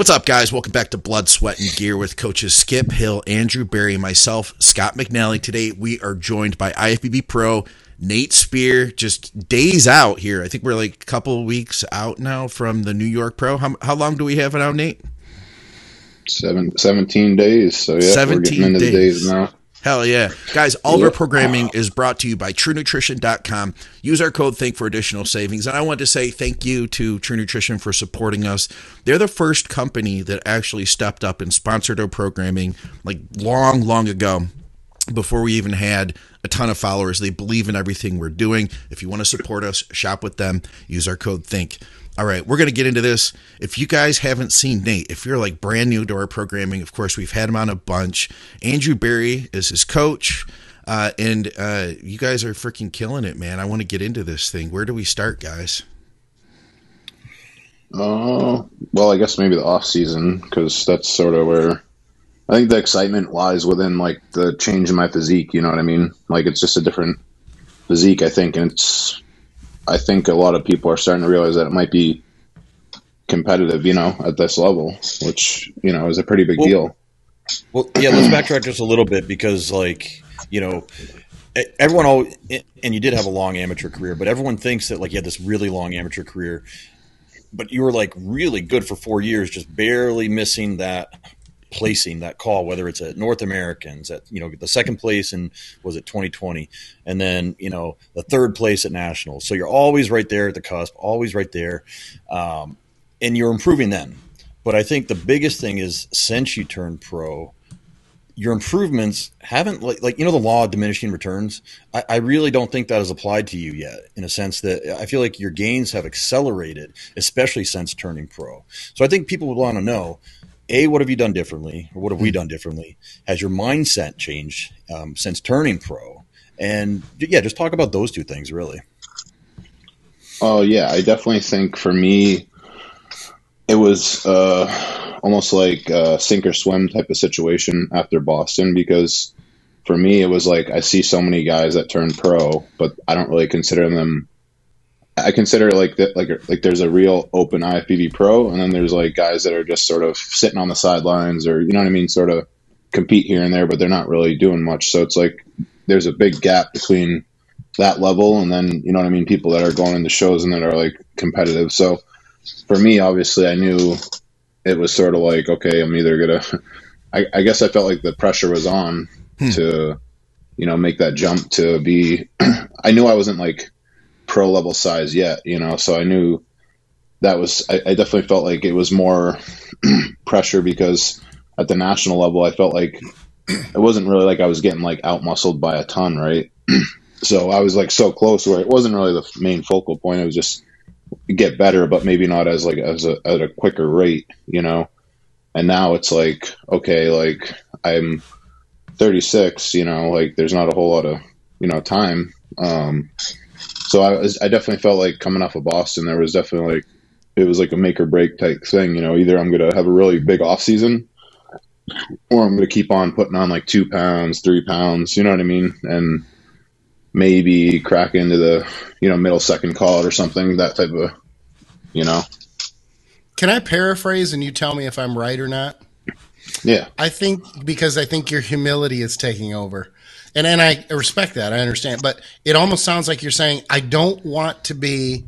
What's up, guys? Welcome back to Blood, Sweat, and Gear with coaches Skip Hill, Andrew Berry, myself, Scott McNally. Today, we are joined by IFBB Pro Nate Spear. Just days out here. I think we're like a couple weeks out now from the New York Pro. How, how long do we have now, Nate? Seven, 17 days. So, yeah, 17 we're getting into days. the days now. Hell yeah. Guys, all of our programming is brought to you by TrueNutrition.com. Use our code THINK for additional savings. And I want to say thank you to True Nutrition for supporting us. They're the first company that actually stepped up and sponsored our programming like long, long ago before we even had a ton of followers. They believe in everything we're doing. If you want to support us, shop with them. Use our code THINK. All right, we're going to get into this. If you guys haven't seen Nate, if you're like brand new to our programming, of course, we've had him on a bunch. Andrew Berry is his coach. Uh, and uh, you guys are freaking killing it, man. I want to get into this thing. Where do we start, guys? Uh, well, I guess maybe the off season because that's sort of where I think the excitement lies within like the change in my physique. You know what I mean? Like it's just a different physique, I think, and it's. I think a lot of people are starting to realize that it might be competitive, you know, at this level, which you know is a pretty big Well- deal. Well, yeah, let's backtrack just a little bit because, like, you know, everyone all and you did have a long amateur career, but everyone thinks that like you had this really long amateur career, but you were like really good for four years, just barely missing that placing that call, whether it's at North Americans, at you know the second place and was it 2020, and then you know the third place at nationals. So you're always right there at the cusp, always right there, um, and you're improving then. But I think the biggest thing is since you turned pro, your improvements haven't like like you know the law of diminishing returns. I, I really don't think that has applied to you yet, in a sense that I feel like your gains have accelerated, especially since turning pro. So I think people would want to know. A, what have you done differently, or what have we done differently? Has your mindset changed um, since turning pro? And yeah, just talk about those two things, really. Oh yeah, I definitely think for me, it was uh, almost like a sink or swim type of situation after Boston because for me it was like I see so many guys that turn pro, but I don't really consider them. I consider like that like like there's a real open IFBB pro, and then there's like guys that are just sort of sitting on the sidelines or you know what I mean, sort of compete here and there, but they're not really doing much. So it's like there's a big gap between that level and then you know what I mean people that are going into shows and that are like competitive so for me obviously I knew it was sort of like okay I'm either gonna I, I guess I felt like the pressure was on Hmm. to you know make that jump to be I knew I wasn't like pro level size yet you know so I knew that was I, I definitely felt like it was more pressure because at the national level I felt like it wasn't really like I was getting like out muscled by a ton right so I was like so close where it wasn't really the main focal point. It was just get better, but maybe not as like as a at a quicker rate, you know. And now it's like okay, like I'm 36, you know, like there's not a whole lot of you know time. Um, so I was I definitely felt like coming off of Boston, there was definitely like it was like a make or break type thing, you know. Either I'm gonna have a really big off season, or I'm gonna keep on putting on like two pounds, three pounds, you know what I mean, and maybe crack into the you know middle second call it or something that type of you know Can I paraphrase and you tell me if I'm right or not? yeah I think because I think your humility is taking over. And and I respect that. I understand. But it almost sounds like you're saying I don't want to be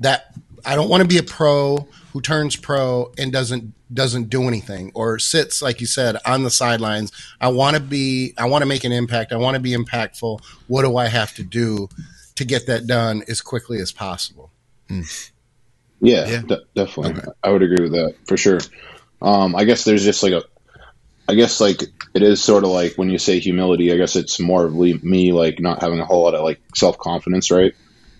that I don't want to be a pro who turns pro and doesn't doesn't do anything or sits like you said on the sidelines. I want to be I want to make an impact. I want to be impactful. What do I have to do to get that done as quickly as possible? yeah, Yeah. de- definitely i would agree with that for sure um i guess there's just like a i guess like it is sort of like when you say humility i guess it's more of me like not having a whole lot of like self-confidence right?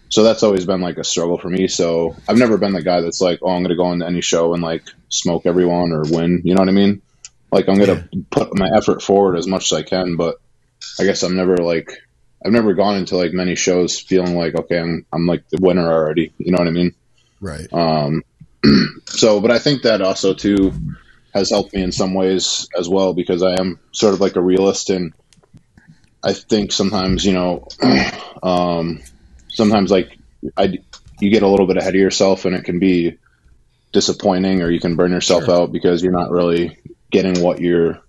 So that's always been like a struggle for me so i've never been the guy that's like oh i'm gonna go into any show and like smoke everyone or win you know what i mean? Like i'm gonna put my effort forward as much as i can but i guess i'm never like i've never gone into like many shows feeling like okay i'm, I'm like the winner already you know what i mean? Right. um, so, but I think that also too has helped me in some ways as well because I am sort of like a realist, and I think sometimes you know, um, sometimes like I you get a little bit ahead of yourself, and it can be disappointing or you can burn yourself Sure. out because you're not really getting what you're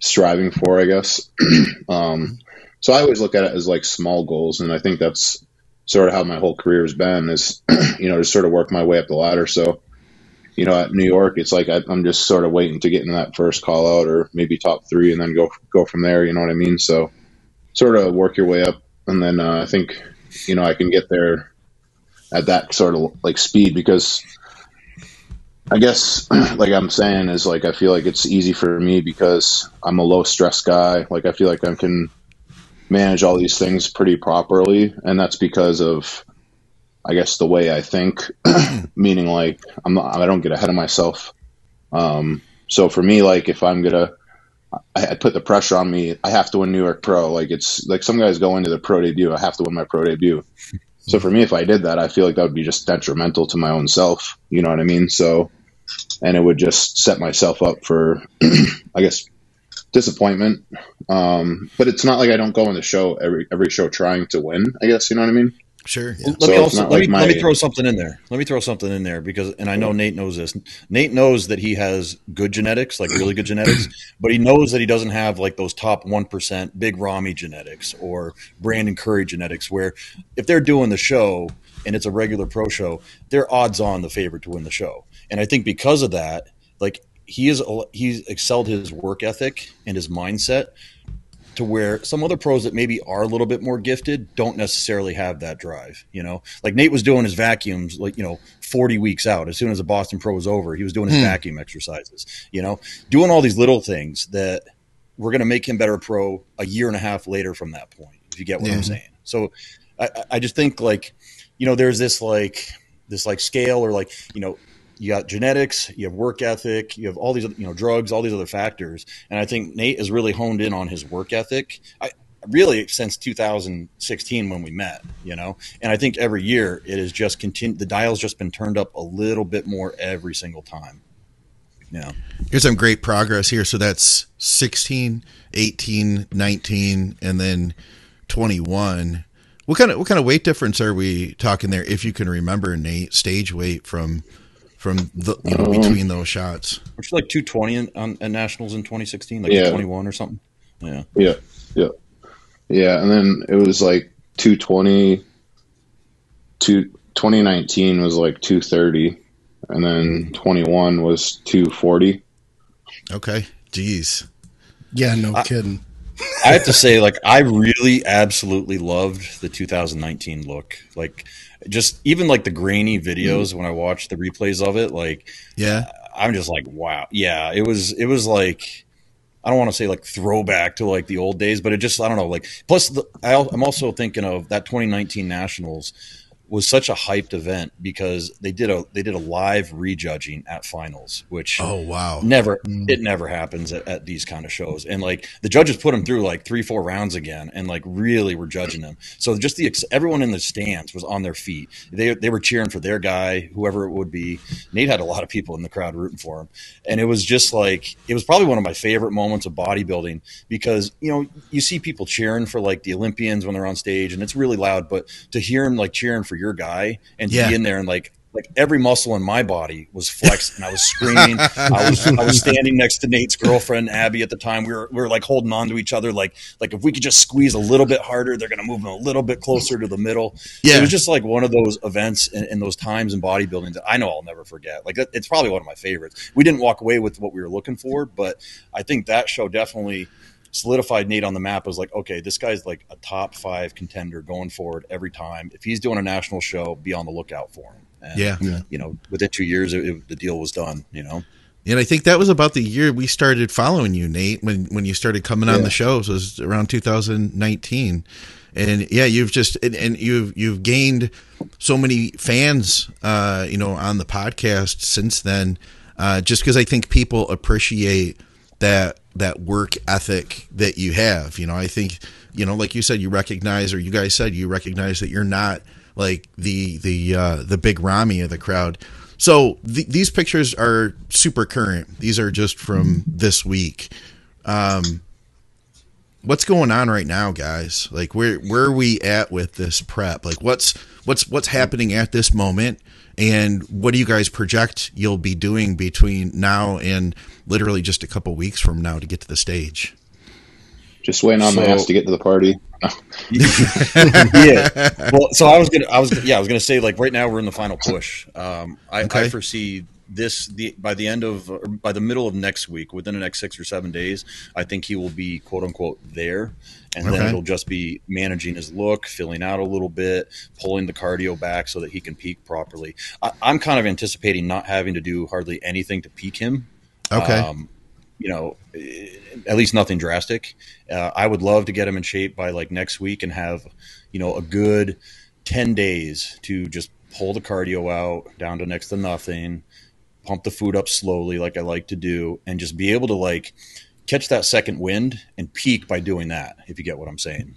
striving for, I guess. um, so I always look at it as like small goals, and I think that's sort of how my whole career has been is you know to sort of work my way up the ladder. So you know at New York, it's like I, I'm just sort of waiting to get in that first call out or maybe top three, and then go go from there. You know what I mean? So sort of work your way up, and then uh, I think you know I can get there at that sort of like speed because I guess like I'm saying is like I feel like it's easy for me because I'm a low stress guy. Like I feel like I can manage all these things pretty properly, and that's because of I guess the way I think. meaning like I'm not, I don't get ahead of myself. Um, so for me, like if I'm gonna I, I put the pressure on me. I have to win New York Pro. Like it's like some guys go into the pro debut. I have to win my pro debut. So for me, if I did that, I feel like that would be just detrimental to my own self. You know what I mean? So, and it would just set myself up for, I guess, disappointment. Um, but it's not like I don't go in the show every every show trying to win. I guess you know what I mean. Sure. Let So me also let, like me, let me throw something in there. Let me throw something in there because, and I know Nate knows this. Nate knows that he has good genetics, like really good genetics, but he knows that he doesn't have like those top one percent big Ramy genetics or Brandon Curry genetics. Where if they're doing the show and it's a regular pro show, they're odds on the favorite to win the show. And I think because of that, like he is, he's excelled his work ethic and his mindset to where some other pros that maybe are a little bit more gifted don't necessarily have that drive. You know, like Nate was doing his vacuums, like, you know, 40 weeks out. As soon as the Boston Pro was over, he was doing his hmm. vacuum exercises, you know, doing all these little things that were going to make him better pro a year and a half later from that point, if you get what Yeah. I'm saying. So I- I just think like, you know, there's this like, this like scale or like, you know, you got genetics, you have work ethic, you have all these, other- you know, drugs, all these other factors. And I think Nate has really honed in on his work ethic. I really since 2016 when we met, you know, and I think every year it has just continued. The dial's just been turned up a little bit more every single time. Yeah. Here's some great progress here. So that's 16, 18, 19, and then 21. What kind of what kind of weight difference are we talking there? If you can remember, Nate, stage weight from from the you know Um, between those shots. Which is like 220 in, on, at nationals in 2016, like Yeah. 21 or something. Yeah. Yeah, yeah, yeah. And then it was like 220. Two, 2019 was like 230, and then 21 was 240. Okay, jeez. Yeah, no kidding. I have to say, like, I really absolutely loved the 2019 look. Like, just even like the grainy videos when I watched the replays of it, like, Yeah, I'm just like, wow, yeah, it was, it was like, I don't want to say like throwback to like the old days, but it just, I don't know, like, plus the, I, I'm also thinking of that 2019 Nationals was such a hyped event because they did a they did a live rejudging at finals, which Oh wow. never mm. it never happens at, at these kind of shows. And like the judges put them through like three four rounds again and like really were judging them. So just the everyone in the stands was on their feet. They, they were cheering for their guy whoever it would be. Nate had a lot of people in the crowd rooting for him. And it was just like it was probably one of my favorite moments of bodybuilding because you know you see people cheering for like the olympians when they're on stage and it's really loud but to hear them like cheering for your guy and Yeah. be in there and like like every muscle in my body was flexed and I was screaming. I was I was standing next to Nate's girlfriend Abby at the time. We were we were like holding on to each other like like if we could just squeeze a little bit harder, they're gonna move them a little bit closer to the middle. Yeah. It was just like one of those events and, and those times in bodybuilding that I know I'll never forget. Like that, it's probably one of my favorites. We didn't walk away with what we were looking for, but I think that show definitely solidified Nate on the map as like, okay, this guy's like a top five contender going forward every time. If he's doing a national show, be on the lookout for him. And, Yeah. You know, within two years, it, it- the deal was done. You know, And I think that was about the year we started following you, Nate, when when you started coming on Yeah. the shows was around 2019. And yeah, you've just and, and you've you've gained so many fans, uh, you know, on the podcast since then. Uh, just because I think people appreciate that that work ethic that you have. You know, I think you know, like you said, you recognize, or you guys said you recognize that you're not like the the uh, the big Ramy of the crowd. So th- these pictures are super current. These are just from this week. Um, what's going on right now, guys? Like where where are we at with this prep? Like what's what's what's happening at this moment, and what do you guys project you'll be doing between now and literally just a couple weeks from now to get to the stage? Just waiting on my So- ass to get to the party. yeah. Well, so I was gonna, I was, yeah, I was gonna say like right now we're in the final push. Um, I, I foresee this the by the end of or by the middle of next week, within the next six or seven days, I think he will be quote unquote there, and Okay. then it'll just be managing his look, filling out a little bit, pulling the cardio back so that he can peak properly. I, I'm kind of anticipating not having to do hardly anything to peak him. Okay. Um, you know, at least nothing drastic. Uh, I would love to get him in shape by like next week and have, you know, a good 10 days to just pull the cardio out down to next to nothing, pump the food up slowly, like I like to do, and just be able to like catch that second wind and peak by doing that, if you get what I'm saying.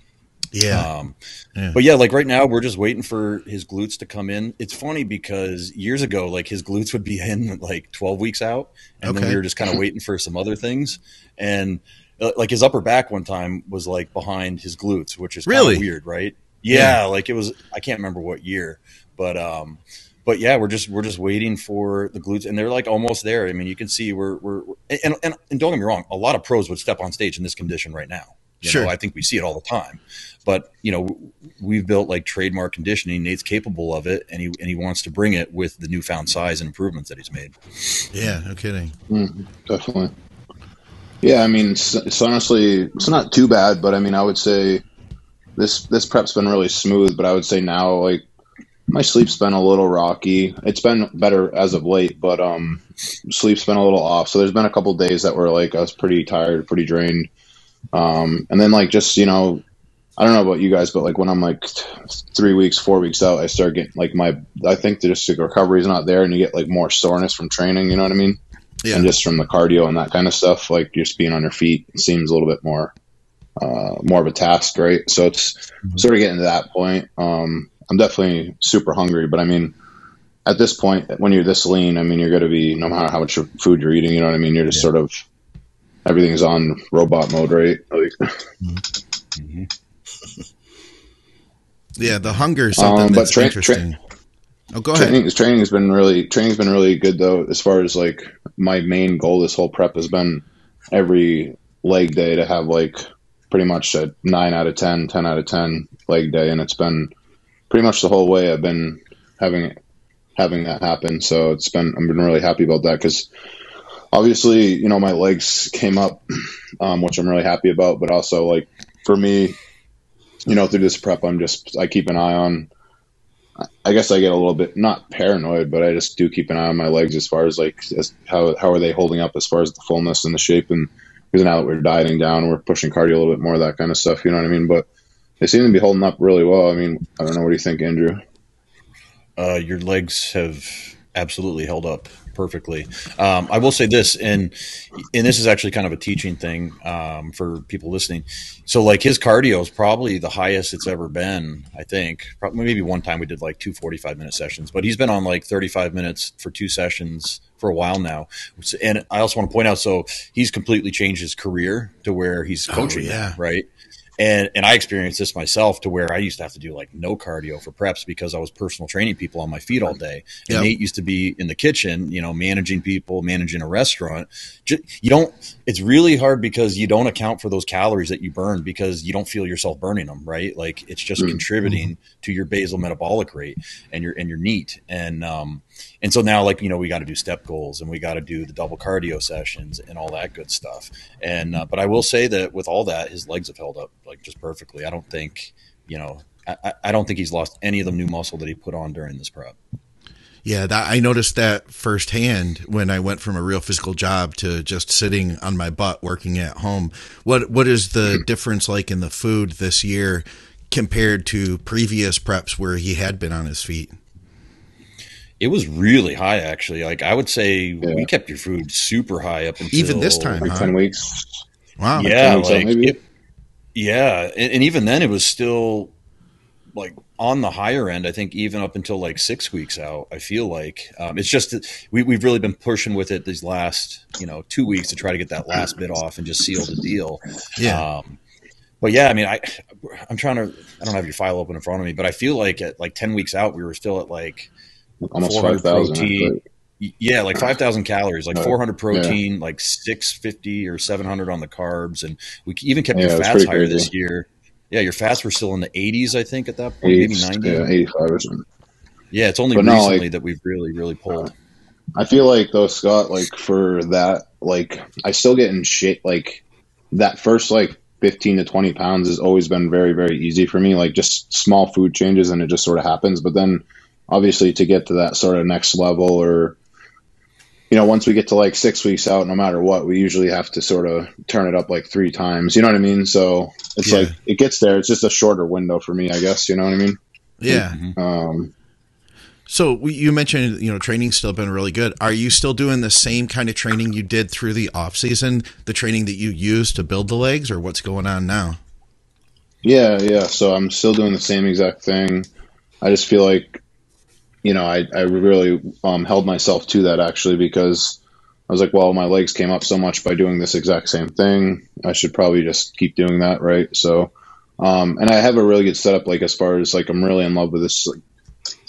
yeah. Um, Yeah. But yeah, like right now, we're just waiting for his glutes to come in. It's funny because years ago, like his glutes would be in like 12 weeks out, and then we were just kind of waiting for some other things. And uh, like his upper back one time was like behind his glutes, which is Really? weird, right? Yeah, like it was. I can't remember what year, but um, but yeah, we're just we're just waiting for the glutes, and they're like almost there. I mean, you can see we're we're and and, and don't get me wrong, a lot of pros would step on stage in this condition right now. You Sure. know, I think we see it all the time. But you know, we've built like trademark conditioning. Nate's capable of it, and he and he wants to bring it with the newfound size and improvements that he's made. yeah. No kidding. Mm, definitely. Yeah, I mean, it's, it's honestly it's not too bad, but I mean, I would say this this prep's been really smooth. But I would say now, like my sleep's been a little rocky. It's been better as of late, but um, sleep's been a little off. So there's been a couple days that were like I was pretty tired, pretty drained. Um, and then like just you know, I don't know about you guys, but like when I'm like t- three weeks, four weeks out, I start getting like my I think the just the recovery's not there, and you get like more soreness from training. You know what I mean? Yeah. and just from the cardio and that kind of stuff, like just being on your feet seems a little bit more, uh, more of a task, right? So it's sort of getting to that point. Um, I'm definitely super hungry, but I mean, at this point, when you're this lean, I mean, you're going to be no matter how much food you're eating, you know what I mean. You're just sort of everything's on robot mode, right? Like, Yeah. The hunger is something Um, but that's tra- tra- interesting. oh, go ahead. training, training has been really training's been really good though. As far as like my main goal, this whole prep has been every leg day to have like pretty much a nine out of 10, 10 out of ten leg day, and it's been pretty much the whole way. I've been having having that happen, so it's been I've been really happy about that because obviously you know my legs came up, um, which I'm really happy about, but also like for me, you know through this prep, I'm just I keep an eye on. I guess I get a little bit not paranoid, but I just do keep an eye on my legs as far as like as how how are they holding up as far as the fullness and the shape and because now that we're dieting down, we're pushing cardio a little bit more, that kind of stuff. You know what I mean? But they seem to be holding up really well. I mean, I don't know. What do you think, Andrew? Uh, your legs have absolutely held up perfectly. Um, I will say this, and and this is actually kind of a teaching thing um, for people listening. So, like his cardio is probably the highest it's ever been. I think probably maybe one time we did like two 45 minute sessions, but he's been on like 35 minutes for two sessions for a while now. And I also want to point out, so he's completely changed his career to where he's coaching, now, yeah. right? And and I experienced this myself to where I used to have to do like no cardio for preps because I was personal training people on my feet all day. And Yep. Nate used to be in the kitchen, you know, managing people, managing a restaurant. Ju- You don't. It's really hard because you don't account for those calories that you burn because you don't feel yourself burning them, right? Like it's just Mm. contributing to your basal metabolic rate and your and your NEAT and um and so now like you know we got to do step goals and we got to do the double cardio sessions and all that good stuff and uh, but i will say that with all that his legs have held up like just perfectly i don't think you know I, I- I don't think he's lost any of the new muscle that he put on during this prep Yeah, that, I noticed that firsthand when I went from a real physical job to just sitting on my butt working at home. What what is the difference like in the food this year compared to previous preps where he had been on his feet? It was really high actually like i would say Yeah. we kept your food super high up until Even this time, Like huh? ten weeks. Wow. yeah, 10 weeks out, like it- yeah, and, and even then, it was still like on the higher end. I think even up until like six weeks out. I feel like um, it's just that we, we've really been pushing with it these last you know two weeks to try to get that last bit off and just seal the deal. Yeah. Um, But yeah, I mean, I I'm trying to. I don't have your file open in front of me, but I feel like at like ten weeks out, we were still at like Almost 400 5,000. protein. Yeah, like five thousand calories, like Uh, four hundred protein, like six fifty or seven hundred on the carbs, and we even kept your Yeah, it's fats higher this year. Yeah, your fats were still in the eighties, I think, at that point, maybe ninety. yeah, Yeah. 85 or something. it's only But no, recently like- that we've really, really pulled. I feel like though, Scott, like for that, like I still get in shape. Like that first like fifteen to twenty pounds has always been very, very easy for me. Like just small food changes, and it just sort of happens. But then, obviously, to get to that sort of next level, or you know, once we get to like six weeks out, no matter what, we usually have to sort of turn it up like three times. You know what I mean? So it's Yeah. like it gets there. It's just a shorter window for me, I guess. You know what I mean? Yeah. Um, So we- you mentioned, you know, training's still been really good. Are you still doing the same kind of training you did through the off season, the training that you used to build the legs, or what's going on now? Yeah, yeah. So I'm still doing the same exact thing. I just feel like, you know, I, I really um, held myself to that actually because I was like, well, my legs came up so much by doing this exact same thing. I should probably just keep doing that, right? So, um, and I have a really good setup, like as far as like I'm really in love with this like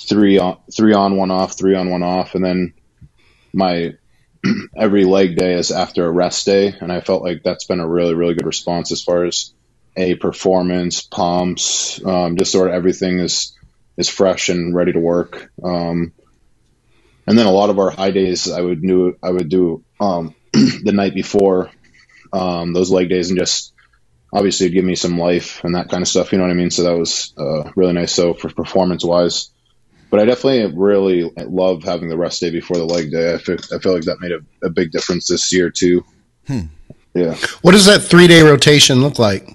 three on, three on, one off, three on, one off, and then my every leg day is after a rest day, and I felt like that's been a really, really good response as far as a performance, pumps, um, just sort of everything is is fresh and ready to work. Um, and then a lot of our high days, I would do I would do um, the night before um, those leg days, and just obviously it'd give me some life and that kind of stuff. You know what I mean? So that was uh, really nice. So for performance wise. But I definitely really love having the rest day before the leg day. I feel, I feel like that made a, a big difference this year too. Yeah. What does that three day rotation look like?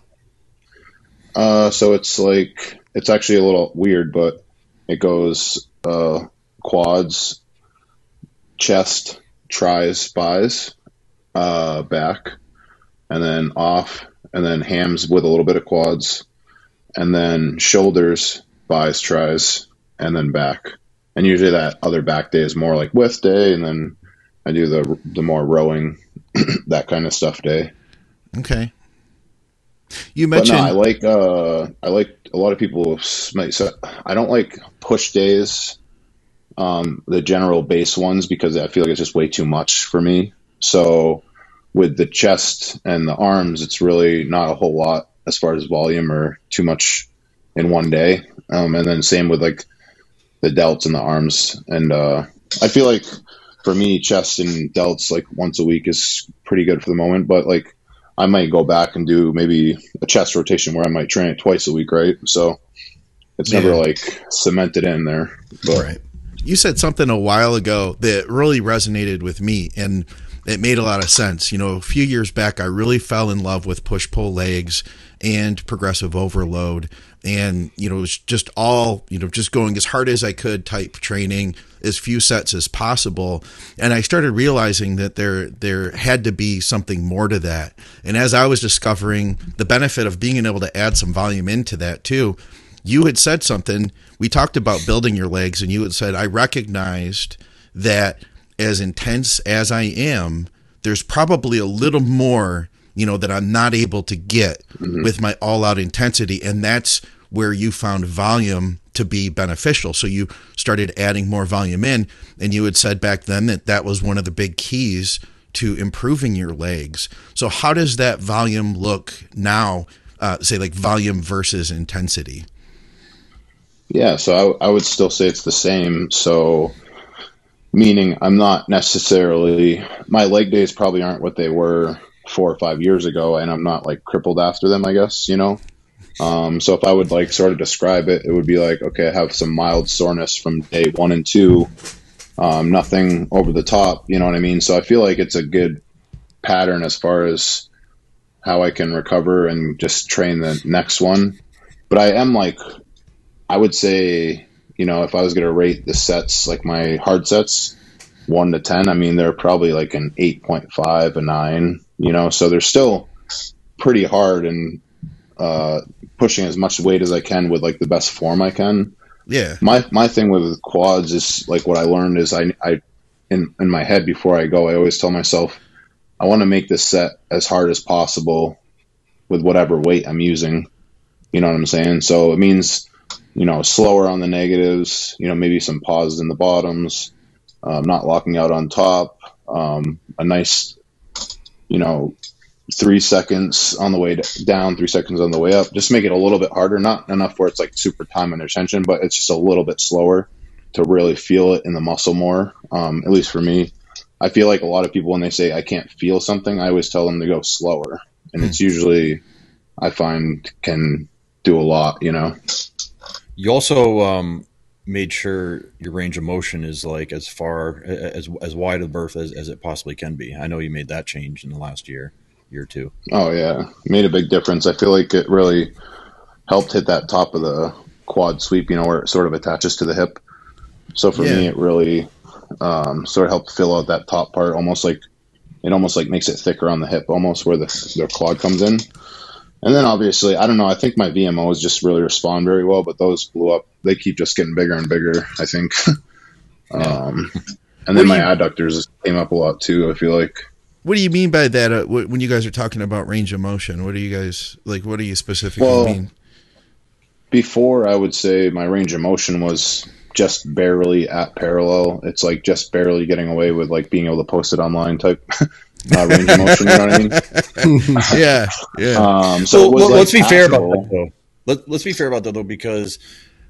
Uh, so it's like it's actually a little weird, but it goes uh, quads, chest, tries, buys, uh, back, and then off, and then hams with a little bit of quads, and then shoulders, buys, tries, and then back. And usually that other back day is more like width day, and then I do the the more rowing, that kind of stuff day. Okay. You mentioned no, I like uh, I like a lot of people might say I don't like push days, um, the general base ones because I feel like it's just way too much for me. So with the chest and the arms, it's really not a whole lot as far as volume or too much in one day. Um, and then same with like the delts and the arms. And uh, I feel like for me, chest and delts like once a week is pretty good for the moment. But like I might go back and do maybe a chest rotation where I might train it twice a week, right? So it's never Yeah. like cemented in there. But Right. you said something a while ago that really resonated with me and it made a lot of sense. You know, a few years back, I really fell in love with push pull legs and progressive overload. And, you know, it was just all, you know, just going as hard as I could type training, as few sets as possible. And I started realizing that there there had to be something more to that. And as I was discovering the benefit of being able to add some volume into that too, you had said something. We talked about building your legs, and you had said, I recognized that as intense as I am, there's probably a little more, you know, that I'm not able to get mm-hmm. with my all out intensity. And that's where you found volume to be beneficial. So you started adding more volume in. And you had said back then that that was one of the big keys to improving your legs. So, how does that volume look now? Uh, say, like volume versus intensity. Yeah, so I, I would still say it's the same. So, meaning I'm not necessarily my leg days probably aren't what they were four or five years ago, and I'm not like crippled after them. I guess you know. Um, so if I would like sort of describe it, it would be like okay, I have some mild soreness from day one and two, um, nothing over the top. You know what I mean? So I feel like it's a good pattern as far as how I can recover and just train the next one. But I am like I would say, you know, if I was going to rate the sets, like my hard sets, one to 10, I mean, they're probably like an 8.5, a nine, you know, so they're still pretty hard and uh, pushing as much weight as I can with like the best form I can. Yeah. My, my thing with quads is like what I learned is I, I, in, in my head before I go, I always tell myself, I want to make this set as hard as possible with whatever weight I'm using. You know what I'm saying? So it means, you know, slower on the negatives, you know, maybe some pauses in the bottoms, um, not locking out on top, um, a nice, you know, three seconds on the way down, three seconds on the way up. Just make it a little bit harder, not enough where it's like super time under tension, but it's just a little bit slower to really feel it in the muscle more. Um, at least for me, I feel like a lot of people when they say I can't feel something, I always tell them to go slower, and it's usually I find can do a lot. You know. You also um, made sure your range of motion is like as far as as wide of berth as, as it possibly can be. I know you made that change in the last year year or two. Oh yeah, made a big difference. I feel like it really helped hit that top of the quad sweep. You know, where it sort of attaches to the hip. So for yeah. me, it really um, sort of helped fill out that top part, almost like it almost like makes it thicker on the hip, almost where the the quad comes in. And then obviously, I don't know. I think my VMOs just really respond very well, but those blew up. They keep just getting bigger and bigger. I think. um, and then my you, adductors came up a lot too. I feel like. What do you mean by that? Uh, when you guys are talking about range of motion, what do you guys like? What do you specifically well, mean? Before, I would say my range of motion was just barely at parallel. It's like just barely getting away with like being able to post it online type uh, range of motion. You know what I mean? yeah, yeah. Um, so, well, like let's be fair about that though. Let, us be fair about that though, because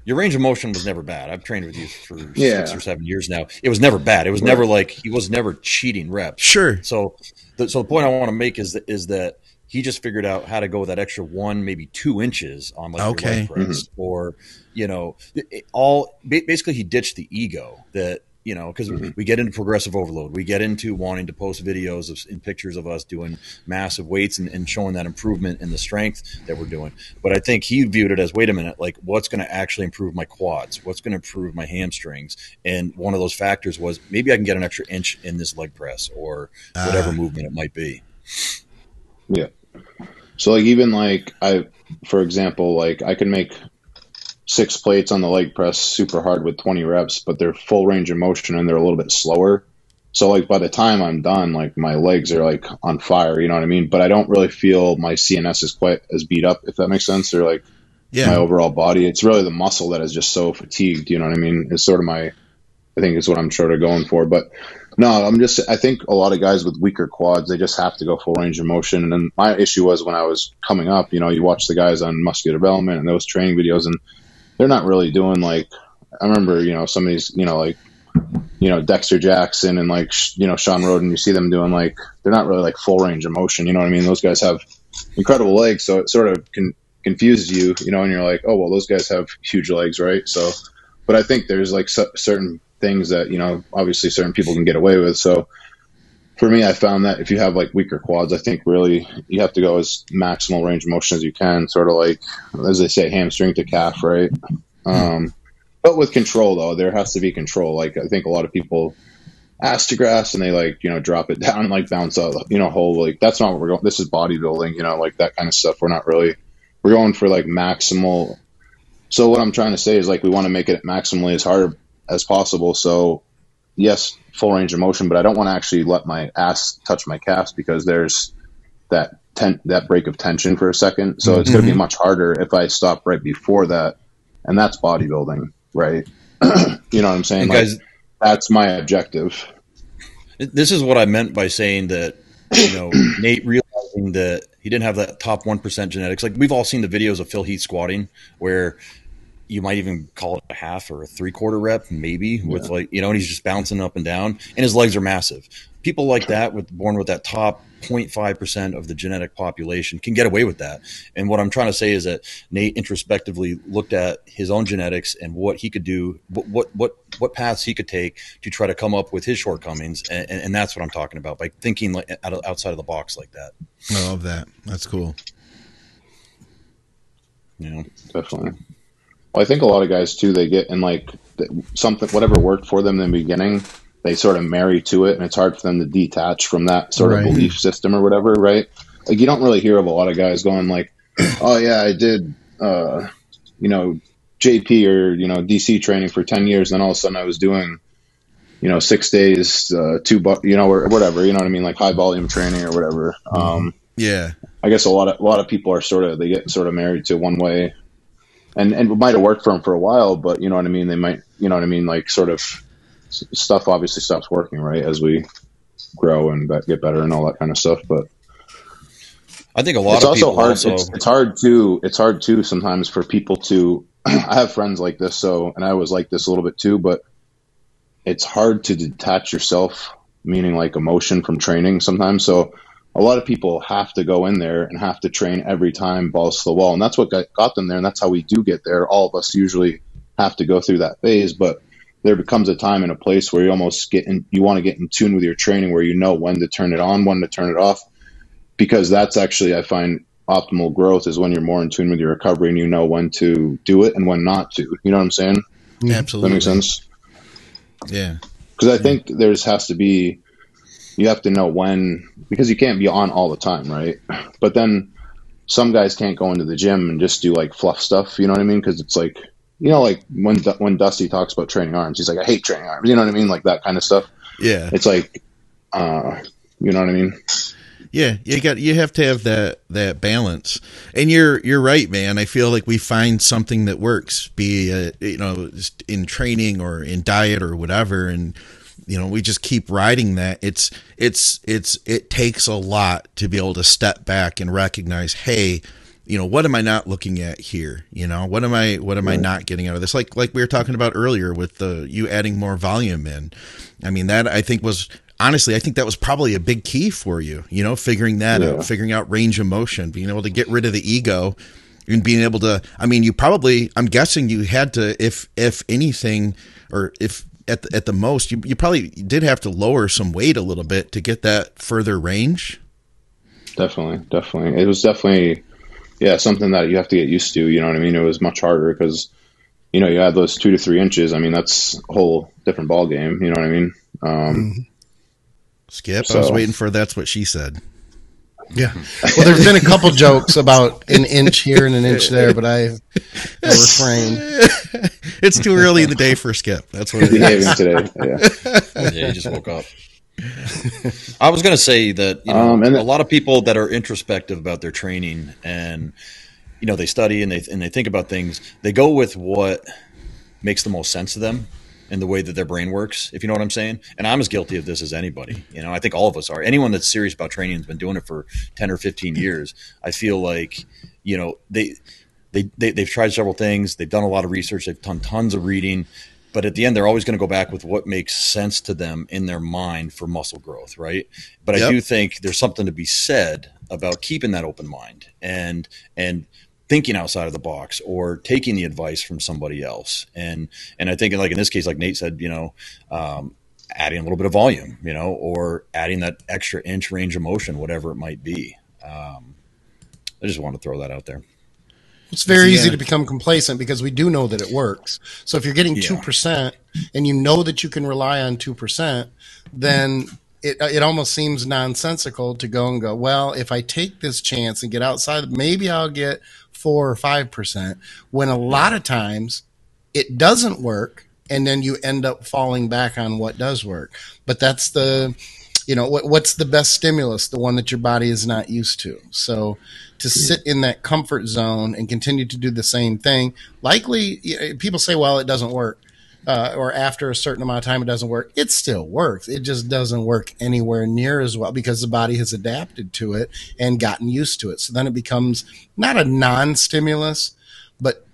your range of motion was never bad. I've trained with you for yeah. six or seven years now. It was never bad. It was right. never like he was never cheating reps. Sure. So, the, so the point I want to make is that, is that he just figured out how to go that extra one, maybe two inches on like okay. leg press, mm-hmm. or you know, it, all basically he ditched the ego that you know, because mm-hmm. we get into progressive overload. We get into wanting to post videos of and pictures of us doing massive weights and, and, showing that improvement in the strength that we're doing. But I think he viewed it as, wait a minute, like what's going to actually improve my quads? What's going to improve my hamstrings? And one of those factors was maybe I can get an extra inch in this leg press or whatever uh, movement it might be. Yeah. So like even like I, for example, like I can make six plates on the leg press super hard with 20 reps, but they're full range of motion and they're a little bit slower. So like by the time I'm done, like my legs are like on fire, you know what I mean? But I don't really feel my CNS is quite as beat up, if that makes sense, or like yeah. my overall body. It's really the muscle that is just so fatigued, you know what I mean? It's sort of my, I think is what I'm sort of going for. But no, I'm just, I think a lot of guys with weaker quads, they just have to go full range of motion. And then my issue was when I was coming up, you know, you watch the guys on muscular development and those training videos and they're not really doing like I remember you know some of these you know like you know Dexter Jackson and like you know Shawn Rhoden. You see them doing like they're not really like full range of motion. You know what I mean? Those guys have incredible legs, so it sort of can confuses you. You know, and you're like, oh well, those guys have huge legs, right? So, but I think there's like certain things that you know obviously certain people can get away with. So for me, I found that if you have like weaker quads, I think really you have to go as maximal range of motion as you can, sort of like as they say, hamstring to calf, right? Um, but with control though, there has to be control. Like I think a lot of people ask to grass and they like you know drop it down and like bounce out, you know, whole like that's not what we're going. This is bodybuilding, you know, like that kind of stuff. We're not really we're going for like maximal. So what I'm trying to say is like we want to make it maximally as hard as possible. So yes, full range of motion, but I don't want to actually let my ass touch my calves because there's that ten- that break of tension for a second. So it's mm-hmm. going to be much harder if I stop right before that, and that's bodybuilding, right? you know what I'm saying? Like, guys, that's my objective. This is what I meant by saying that you know Nate realizing that he didn't have that top one percent genetics. Like we've all seen the videos of Phil Heath squatting where you might even call it a half or a three quarter rep, maybe yeah. with like, you know, and he's just bouncing up and down and his legs are massive. People like that with born with that top 0.5% of the genetic population can get away with that. And what I'm trying to say is that Nate introspectively looked at his own genetics and what he could do, what, what, what, what paths he could take to try to come up with his shortcomings. And, and that's what I'm talking about by thinking like outside of the box like that. I love that. That's cool. Yeah, definitely. Well, I think a lot of guys too, they get in like something, whatever worked for them in the beginning, they sort of marry to it, and it's hard for them to detach from that sort right. of belief system or whatever, right? Like you don't really hear of a lot of guys going like, "Oh yeah, I did, uh, you know, JP or you know DC training for ten years, and then all of a sudden I was doing." You know, six days, uh, two, bu- you know, or whatever. You know what I mean, like high volume training or whatever. Um, yeah, I guess a lot of a lot of people are sort of they get sort of married to one way, and and it might have worked for them for a while, but you know what I mean. They might, you know what I mean, like sort of stuff obviously stops working right as we grow and get better and all that kind of stuff. But I think a lot it's of also people hard. also It's, it's hard too. It's hard too sometimes for people to. I have friends like this, so and I was like this a little bit too, but it's hard to detach yourself, meaning like emotion from training sometimes. So a lot of people have to go in there and have to train every time balls to the wall, and that's what got, got them there, and that's how we do get there. All of us usually have to go through that phase, but there becomes a time and a place where you almost get in, you want to get in tune with your training where you know when to turn it on, when to turn it off, because that's actually I find optimal growth is when you're more in tune with your recovery and you know when to do it and when not to. You know what I'm saying? Absolutely. that makes sense? Yeah. Because I think there's has to be you have to know when because you can't be on all the time, right? But then some guys can't go into the gym and just do like fluff stuff. You know what I mean? Because it's like you know, like when when Dusty talks about training arms, he's like, I hate training arms. You know what I mean? Like that kind of stuff. Yeah. It's like, uh, you know what I mean? Yeah, you got you have to have that that balance. And you're you're right, man. I feel like we find something that works, be it, you know, in training or in diet or whatever and you know, we just keep riding that. It's it's it's it takes a lot to be able to step back and recognize, hey, you know, what am I not looking at here? You know, what am I what am I not getting out of this? Like like we were talking about earlier with the you adding more volume in. I mean, that I think was honestly, I think that was probably a big key for you, you know, figuring that Yeah. out, figuring out range of motion, being able to get rid of the ego and being able to I mean, you probably I'm guessing you had to if if anything or if at the, at the most you, you probably did have to lower some weight a little bit to get that further range. Definitely, definitely. It was definitely, yeah, something that you have to get used to. You know what I mean? It was much harder because, you know, you add those two to three inches. I mean, that's a whole different ball game. You know what I mean? Um, Skip, I was waiting for that's what she said. Yeah. Well, there's been a couple jokes about an inch here and an inch there, but I, I refrain. It's too early in the day for a Skip. That's what it is. behaving today. Yeah. yeah, you just woke up. I was going to say that you know Um, and a lot of people that are introspective about their training and you know they study and they and they think about things. They go with what makes the most sense to them and the way that their brain works. If you know what I'm saying. And I'm as guilty of this as anybody. You know, I think all of us are. Anyone that's serious about training has been doing it for ten or fifteen years. I feel like you know they. They, they, they've tried several things. They've done a lot of research. They've done tons of reading but at the end they're always going to go back with what makes sense to them in their mind for muscle growth right but i do think there's something to be said about keeping that open mind and and thinking outside of the box or taking the advice from somebody else and and i think like in this case like nate said you know um, adding a little bit of volume you know or adding that extra inch range of motion whatever it might be um, i just want to throw that out there It's very easy to become complacent because we do know that it works. So if you're getting Yeah. two percent and you know that you can rely on two percent, then it it almost seems nonsensical to go and go. Well, if I take this chance and get outside, maybe I'll get four or five percent. When a lot of times it doesn't work, and then you end up falling back on what does work. But that's the you know what, what's the best stimulus the one that your body is not used to so to sit in that comfort zone and continue to do the same thing likely people say well it doesn't work uh, or after a certain amount of time it doesn't work it still works it just doesn't work anywhere near as well because the body has adapted to it and gotten used to it so then it becomes not a non-stimulus but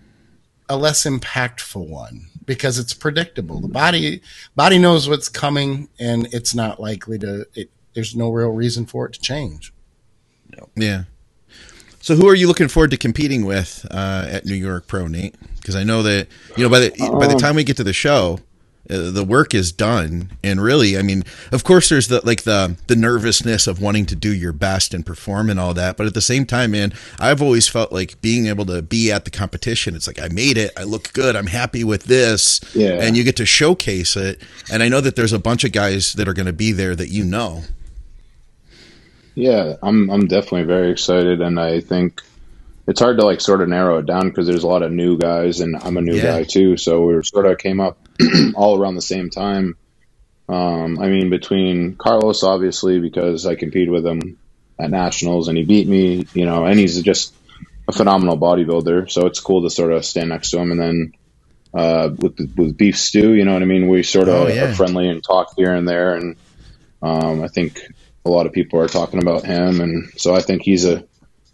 a less impactful one because it's predictable. The body body knows what's coming, and it's not likely to. It, there's no real reason for it to change. Yeah. So who are you looking forward to competing with uh, at New York Pro, Nate? Because I know that you know by the by the Um, time we get to the show, uh, the work is done, and really, I mean, of course, there's the like the the nervousness of wanting to do your best and perform and all that, but at the same time, man, I've always felt like being able to be at the competition. It's like I made it, I look good, I'm happy with this, Yeah. and you get to showcase it. And I know that there's a bunch of guys that are going to be there that you know. Yeah, I'm I'm definitely very excited, and I think it's hard to like sort of narrow it down because there's a lot of new guys, and I'm a new Yeah. guy too. So we sort of came up all around the same time. Um, I mean, between Carlos, obviously, because I compete with him at nationals, and he beat me. You know, and he's just a phenomenal bodybuilder. So it's cool to sort of stand next to him, and then uh, with with beef stew, you know what I mean. We sort of Oh, yeah. are friendly and talk here and there, and um, I think a lot of people are talking about him, and so I think he's a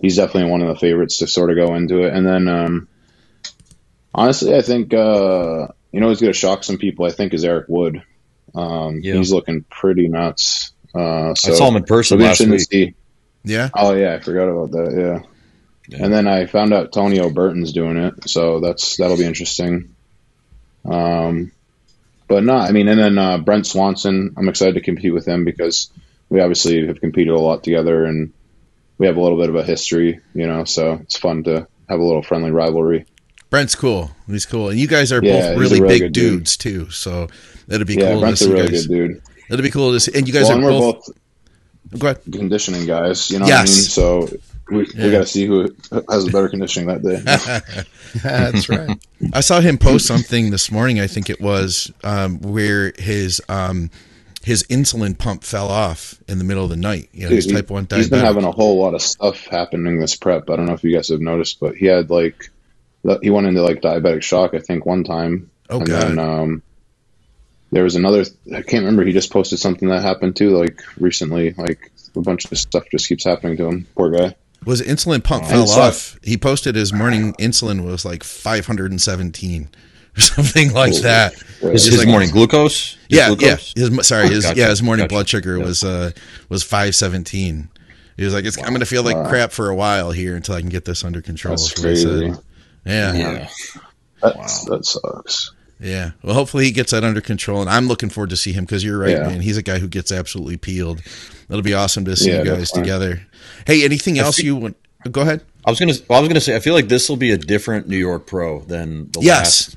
he's definitely one of the favorites to sort of go into it. And then um, honestly, I think uh, you know he's going to shock some people. I think is Eric Wood. Um, Yeah. He's looking pretty nuts. Uh, so I saw him in person last week. see. Yeah. Oh yeah, I forgot about that. Yeah. Yeah. And then I found out Tonio Burton's doing it, so that's that'll be interesting. Um, but no, I mean, and then uh, Brent Swanson, I'm excited to compete with him because we obviously have competed a lot together and we have a little bit of a history, you know. So it's fun to have a little friendly rivalry. Brent's cool. He's cool, and you guys are Yeah, both really, really big good dude. dudes too. So that'd be yeah, cool Brent's to a see really guys. good dude. That'd be cool to see. And you guys Well, are we're both. both Go ahead. conditioning guys, you know Yes. what I mean? So we, Yeah. we got to see who has the better conditioning that day. That's right. I saw him post something this morning. I think it was um, where his um, his insulin pump fell off in the middle of the night. You know, Dude, his he- type one He's been having a whole lot of stuff happening this prep. I don't know if you guys have noticed, but he had like he went into like diabetic shock. I think one time. Oh, and God. then um, there was another. I can't remember. He just posted something that happened too, like recently. Like a bunch of stuff just keeps happening to him. Poor guy. was insulin pump I fell off. He posted his morning insulin was like 517 or something like Oh, that. His, his like- morning glucose. His Yeah, glucose? yeah. His sorry, his Gotcha, yeah, his morning gotcha. blood sugar Yeah. was uh was 517. He was like, it's, "I'm going to feel like Wow. crap for a while here until I can get this under control." That's is said. crazy. Yeah, yeah, Yeah. That's, That sucks. Yeah. Well, hopefully he gets that under control, and I'm looking forward to see him because you're right, Yeah. man. He's a guy who gets absolutely peeled. It'll be awesome to see Yeah, you guys together. Hey, anything else you want? Go ahead. I was gonna. Well, I was gonna say. I feel like this will be a different New York Pro than the Yes. last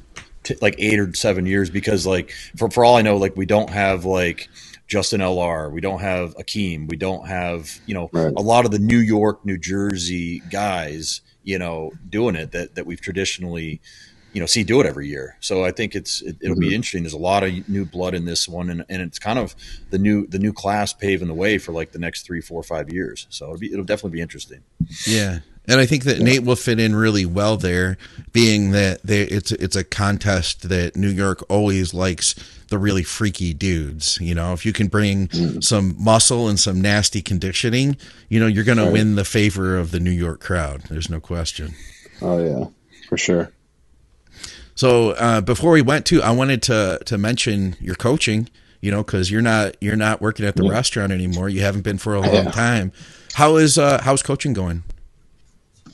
t- like eight or seven years because, like, for for all I know, like we don't have like Justin Lr. We don't have Akeem. We don't have you know Right. a lot of the New York, New Jersey guys. You know, doing it that that we've traditionally you know see do it every year. So I think it's it, it'll be mm-hmm. interesting. There's a lot of new blood in this one, and, and it's kind of the new the new class paving the way for like the next three, four, five years. So it'll be it'll definitely be interesting. Yeah, and I think that Nate will fit in really well there, being that they, it's it's a contest that New York always likes the really freaky dudes. You know, if you can bring some muscle and some nasty conditioning, you know, you're going to Right. win the favor of the New York crowd. There's no question. Oh yeah, for sure. So uh, before we went to, I wanted to to mention your coaching. You know, because you're not you're not working at the Yeah. restaurant anymore. You haven't been for a long Yeah. time. How is uh, how's coaching going?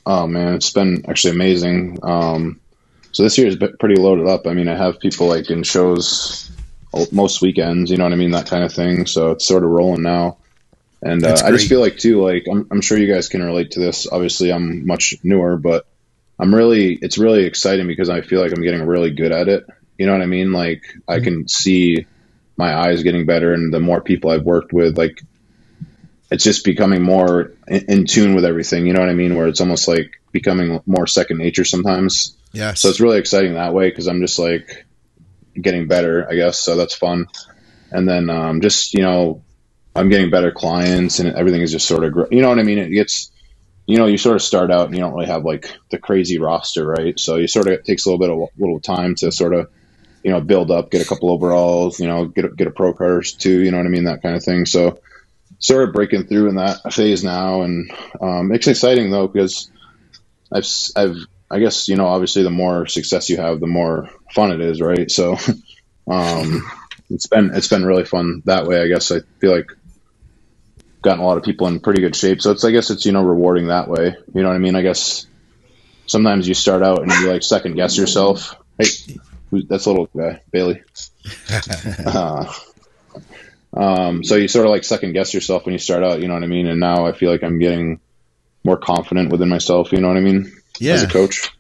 Oh man, it's been actually amazing. Um, so this year has been pretty loaded up. I mean, I have people like in shows most weekends. You know what I mean, that kind of thing. So it's sort of rolling now. And uh, I just feel like too, like I'm, I'm sure you guys can relate to this. Obviously, I'm much newer, but I'm really, it's really exciting because I feel like I'm getting really good at it. You know what I mean? Like I can see my eyes getting better, and the more people I've worked with, like it's just becoming more in, in tune with everything. You know what I mean? Where it's almost like becoming more second nature sometimes. Yeah. So it's really exciting that way because I'm just like getting better, I guess. So that's fun. And then um, just you know, I'm getting better clients, and everything is just sort of gr- you know what I mean. It gets you know you sort of start out and you don't really have like the crazy roster, right? So you sort of it takes a little bit of little time to sort of you know build up, get a couple overalls, you know, get a, get a pro card or two, you know what I mean, that kind of thing. So sort of breaking through in that phase now, and um, it's exciting though because I've I've I guess you know obviously the more success you have, the more fun it is, right? So um, it's been it's been really fun that way. I guess I feel like gotten a lot of people in pretty good shape, so it's I guess it's you know rewarding that way. You know what I mean? I guess sometimes you start out and you like second guess yourself. Hey, that's a little guy, Bailey. uh, um, so you sort of like second guess yourself when you start out. You know what I mean? And now I feel like I'm getting more confident within myself. You know what I mean? yeah. As a coach.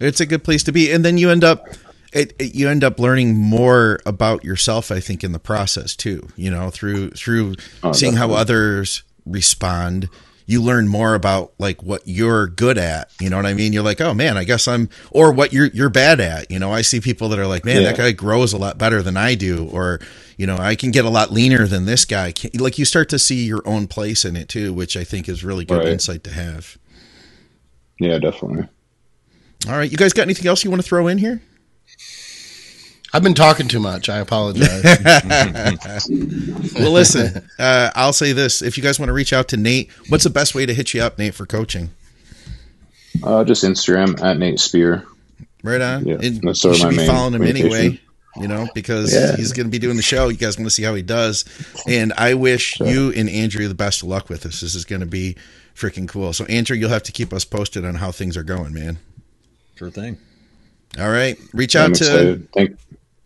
it's a good place to be and then you end up it, it- you end up learning more about yourself i think in the process too you know through through Oh, seeing how others respond you learn more about like what you're good at you know what i mean you're like oh man i guess i'm or what you're you're bad at you know i see people that are like man Yeah. that guy grows a lot better than i do or you know, I can get a lot leaner than this guy. Like you start to see your own place in it too, which I think is really good Right. insight to have. Yeah, definitely. All right, you guys got anything else you want to throw in here? I've been talking too much. I apologize. Well, listen, uh, I'll say this: if you guys want to reach out to Nate, what's the best way to hit you up, Nate, for coaching? Uh, just Instagram at Nate Spear. Right on. Yeah, and that's you sort of should my be main following him anyway. Communication. You know, because Yeah. he's going to be doing the show. You guys want to see how he does, and I wish you and Andrew the best of luck with this. This is going to be freaking cool. So, Andrew, you'll have to keep us posted on how things are going, man. Sure thing. All right, reach I'm out to excited. Thank,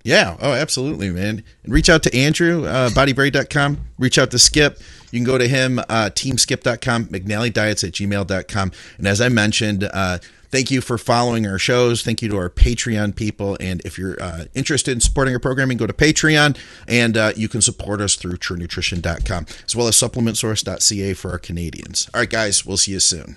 Yeah. Oh, absolutely, man. And reach out to Andrew, uh, bodyberry.com. Reach out to Skip. You can go to him, uh, teamskip.com, McNallyDiets at gmail.com. And as I mentioned, uh, thank you for following our shows. Thank you to our Patreon people. And if you're uh, interested in supporting our programming, go to Patreon and uh, you can support us through truenutrition.com as well as supplementsource.ca for our Canadians. All right, guys, we'll see you soon.